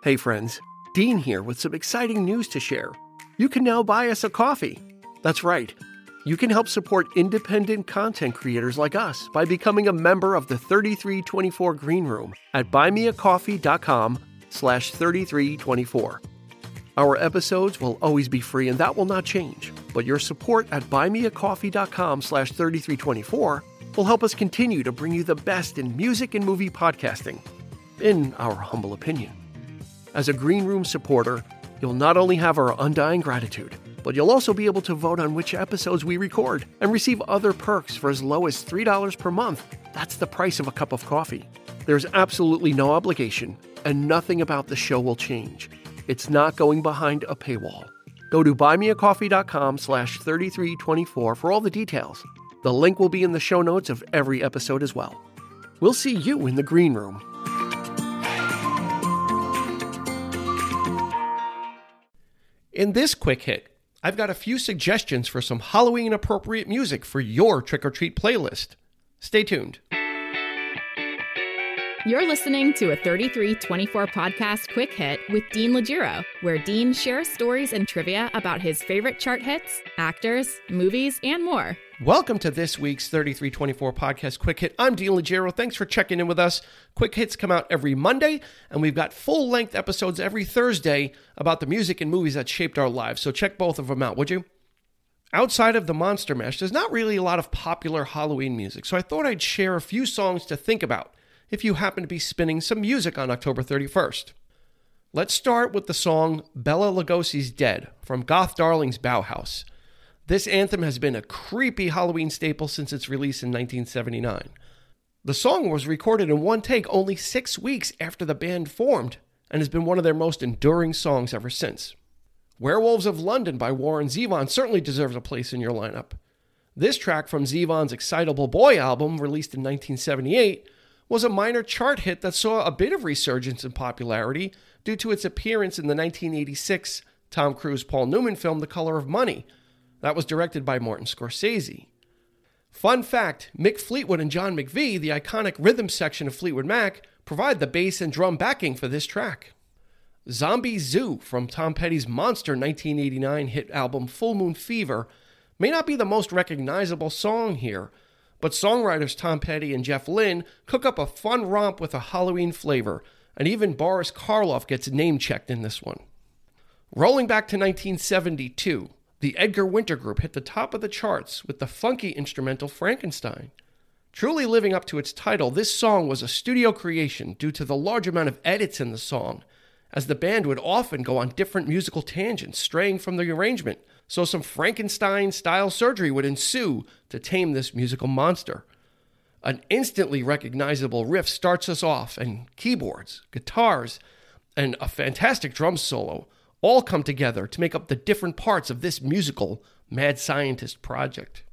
Hey, friends, Dean here with some exciting news to share. You can now buy us a coffee. That's right. You can help support independent content creators like us by becoming a member of the 3324 Green Room at buymeacoffee.com slash 3324. Our episodes will always be free and that will not change, but your support at buymeacoffee.com slash 3324 will help us continue to bring you the best in music and movie podcasting, in our humble opinion. As a Green Room supporter, you'll not only have our undying gratitude, but you'll also be able to vote on which episodes we record and receive other perks for as low as $3 per month. That's the price of a cup of coffee. There's absolutely no obligation, and nothing about the show will change. It's not going behind a paywall. Go to buymeacoffee.com slash 3324 for all the details. The link will be in the show notes of every episode as well. We'll see you in the green room. In this quick hit, I've got a few suggestions for some Halloween appropriate music for your trick or treat playlist. Stay tuned. You're listening to a 3324 podcast quick hit with Dean Legiro, where Dean shares stories and trivia about his favorite chart hits, actors, movies, and more. Welcome to this week's 3324 podcast quick hit. I'm Dean Legiro. Thanks for checking in with us. Quick hits come out every Monday, and we've got full length episodes every Thursday about the music and movies that shaped our lives. So check both of them out, would you? Outside of the Monster Mash, there's not really a lot of popular Halloween music, so I thought I'd share a few songs to think about if you happen to be spinning some music on October 31st. Let's start with the song Bela Lugosi's Dead from Goth Darling's Bauhaus. This anthem has been a creepy Halloween staple since its release in 1979. The song was recorded in one take only six weeks after the band formed and has been one of their most enduring songs ever since. Werewolves of London by Warren Zevon certainly deserves a place in your lineup. This track from Zevon's Excitable Boy album, released in 1978, was a minor chart hit that saw a bit of resurgence in popularity due to its appearance in the 1986 Tom Cruise Paul Newman film The Color of Money. That was directed by Martin Scorsese. Fun fact Mick Fleetwood and John McVie, the iconic rhythm section of Fleetwood Mac, provide the bass and drum backing for this track. Zombie Zoo from Tom Petty's Monster 1989 hit album Full Moon Fever may not be the most recognizable song here, but songwriters Tom Petty and Jeff Lynne cook up a fun romp with a Halloween flavor, and even Boris Karloff gets name checked in this one. Rolling back to 1972, the Edgar Winter Group hit the top of the charts with the funky instrumental Frankenstein. Truly living up to its title, this song was a studio creation due to the large amount of edits in the song, as the band would often go on different musical tangents, straying from the arrangement so some Frankenstein style surgery would ensue to tame this musical monster. An instantly recognizable riff starts us off, and keyboards, guitars, and a fantastic drum solo all come together to make up the different parts of this musical mad scientist project.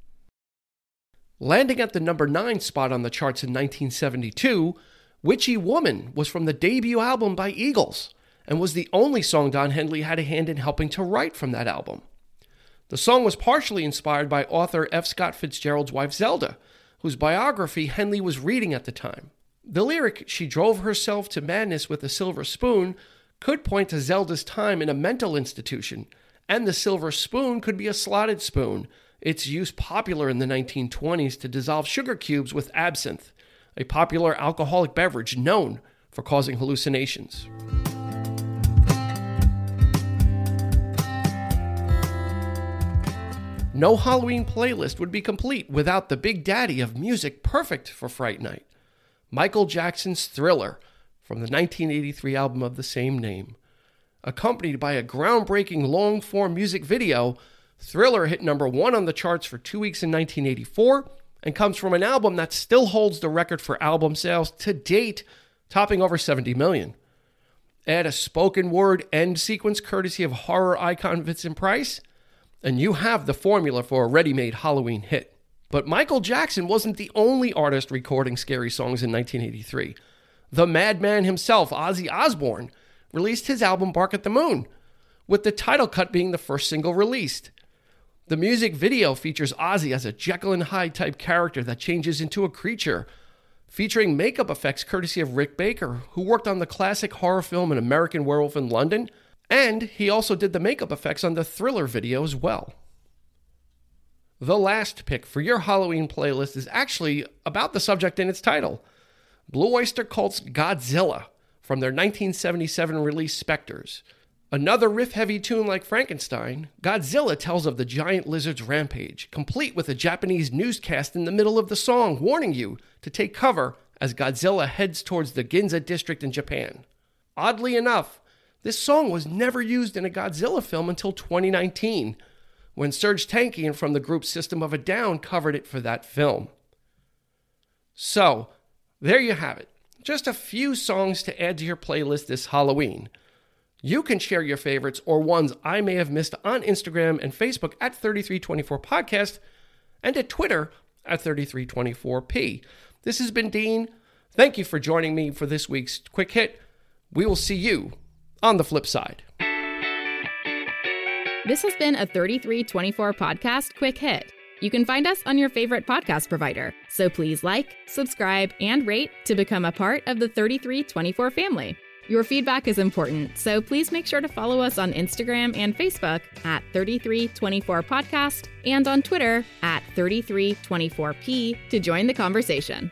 Landing at the number 9 spot on the charts in 1972, Witchy Woman was from the debut album by Eagles and was the only song Don Henley had a hand in helping to write from that album. The song was partially inspired by author F. Scott Fitzgerald's wife Zelda, whose biography Henley was reading at the time. The lyric, She drove herself to madness with a silver spoon, could point to Zelda's time in a mental institution, and the silver spoon could be a slotted spoon, its use popular in the 1920s to dissolve sugar cubes with absinthe, a popular alcoholic beverage known for causing hallucinations. No Halloween playlist would be complete without the big daddy of music perfect for Fright Night, Michael Jackson's Thriller from the 1983 album of the same name. Accompanied by a groundbreaking long form music video, Thriller hit number one on the charts for two weeks in 1984 and comes from an album that still holds the record for album sales to date, topping over 70 million. Add a spoken word end sequence courtesy of horror icon Vincent Price and you have the formula for a ready made Halloween hit. But Michael Jackson wasn't the only artist recording scary songs in 1983. The madman himself, Ozzy Osbourne, released his album Bark at the Moon, with the title cut being the first single released. The music video features Ozzy as a Jekyll and Hyde type character that changes into a creature, featuring makeup effects courtesy of Rick Baker, who worked on the classic horror film An American Werewolf in London, and he also did the makeup effects on the thriller video as well. The last pick for your Halloween playlist is actually about the subject in its title Blue Oyster Cult's Godzilla from their 1977 release Spectres. Another riff heavy tune like Frankenstein, Godzilla tells of the giant lizard's rampage, complete with a Japanese newscast in the middle of the song warning you to take cover as Godzilla heads towards the Ginza district in Japan. Oddly enough, this song was never used in a Godzilla film until 2019, when Serj Tankian from the group System of a Down covered it for that film. So, there you have it. Just a few songs to add to your playlist this Halloween. You can share your favorites or ones I may have missed on Instagram and Facebook at 3324podcast and at Twitter at 3324p. This has been Dean. Thank you for joining me for this week's Quick Hit. We will see you on the flip side. This has been a 3324 podcast quick hit. You can find us on your favorite podcast provider. So please like, subscribe, and rate to become a part of the 3324 family. Your feedback is important, so please make sure to follow us on Instagram and Facebook at 3324podcast and on Twitter at 3324p to join the conversation.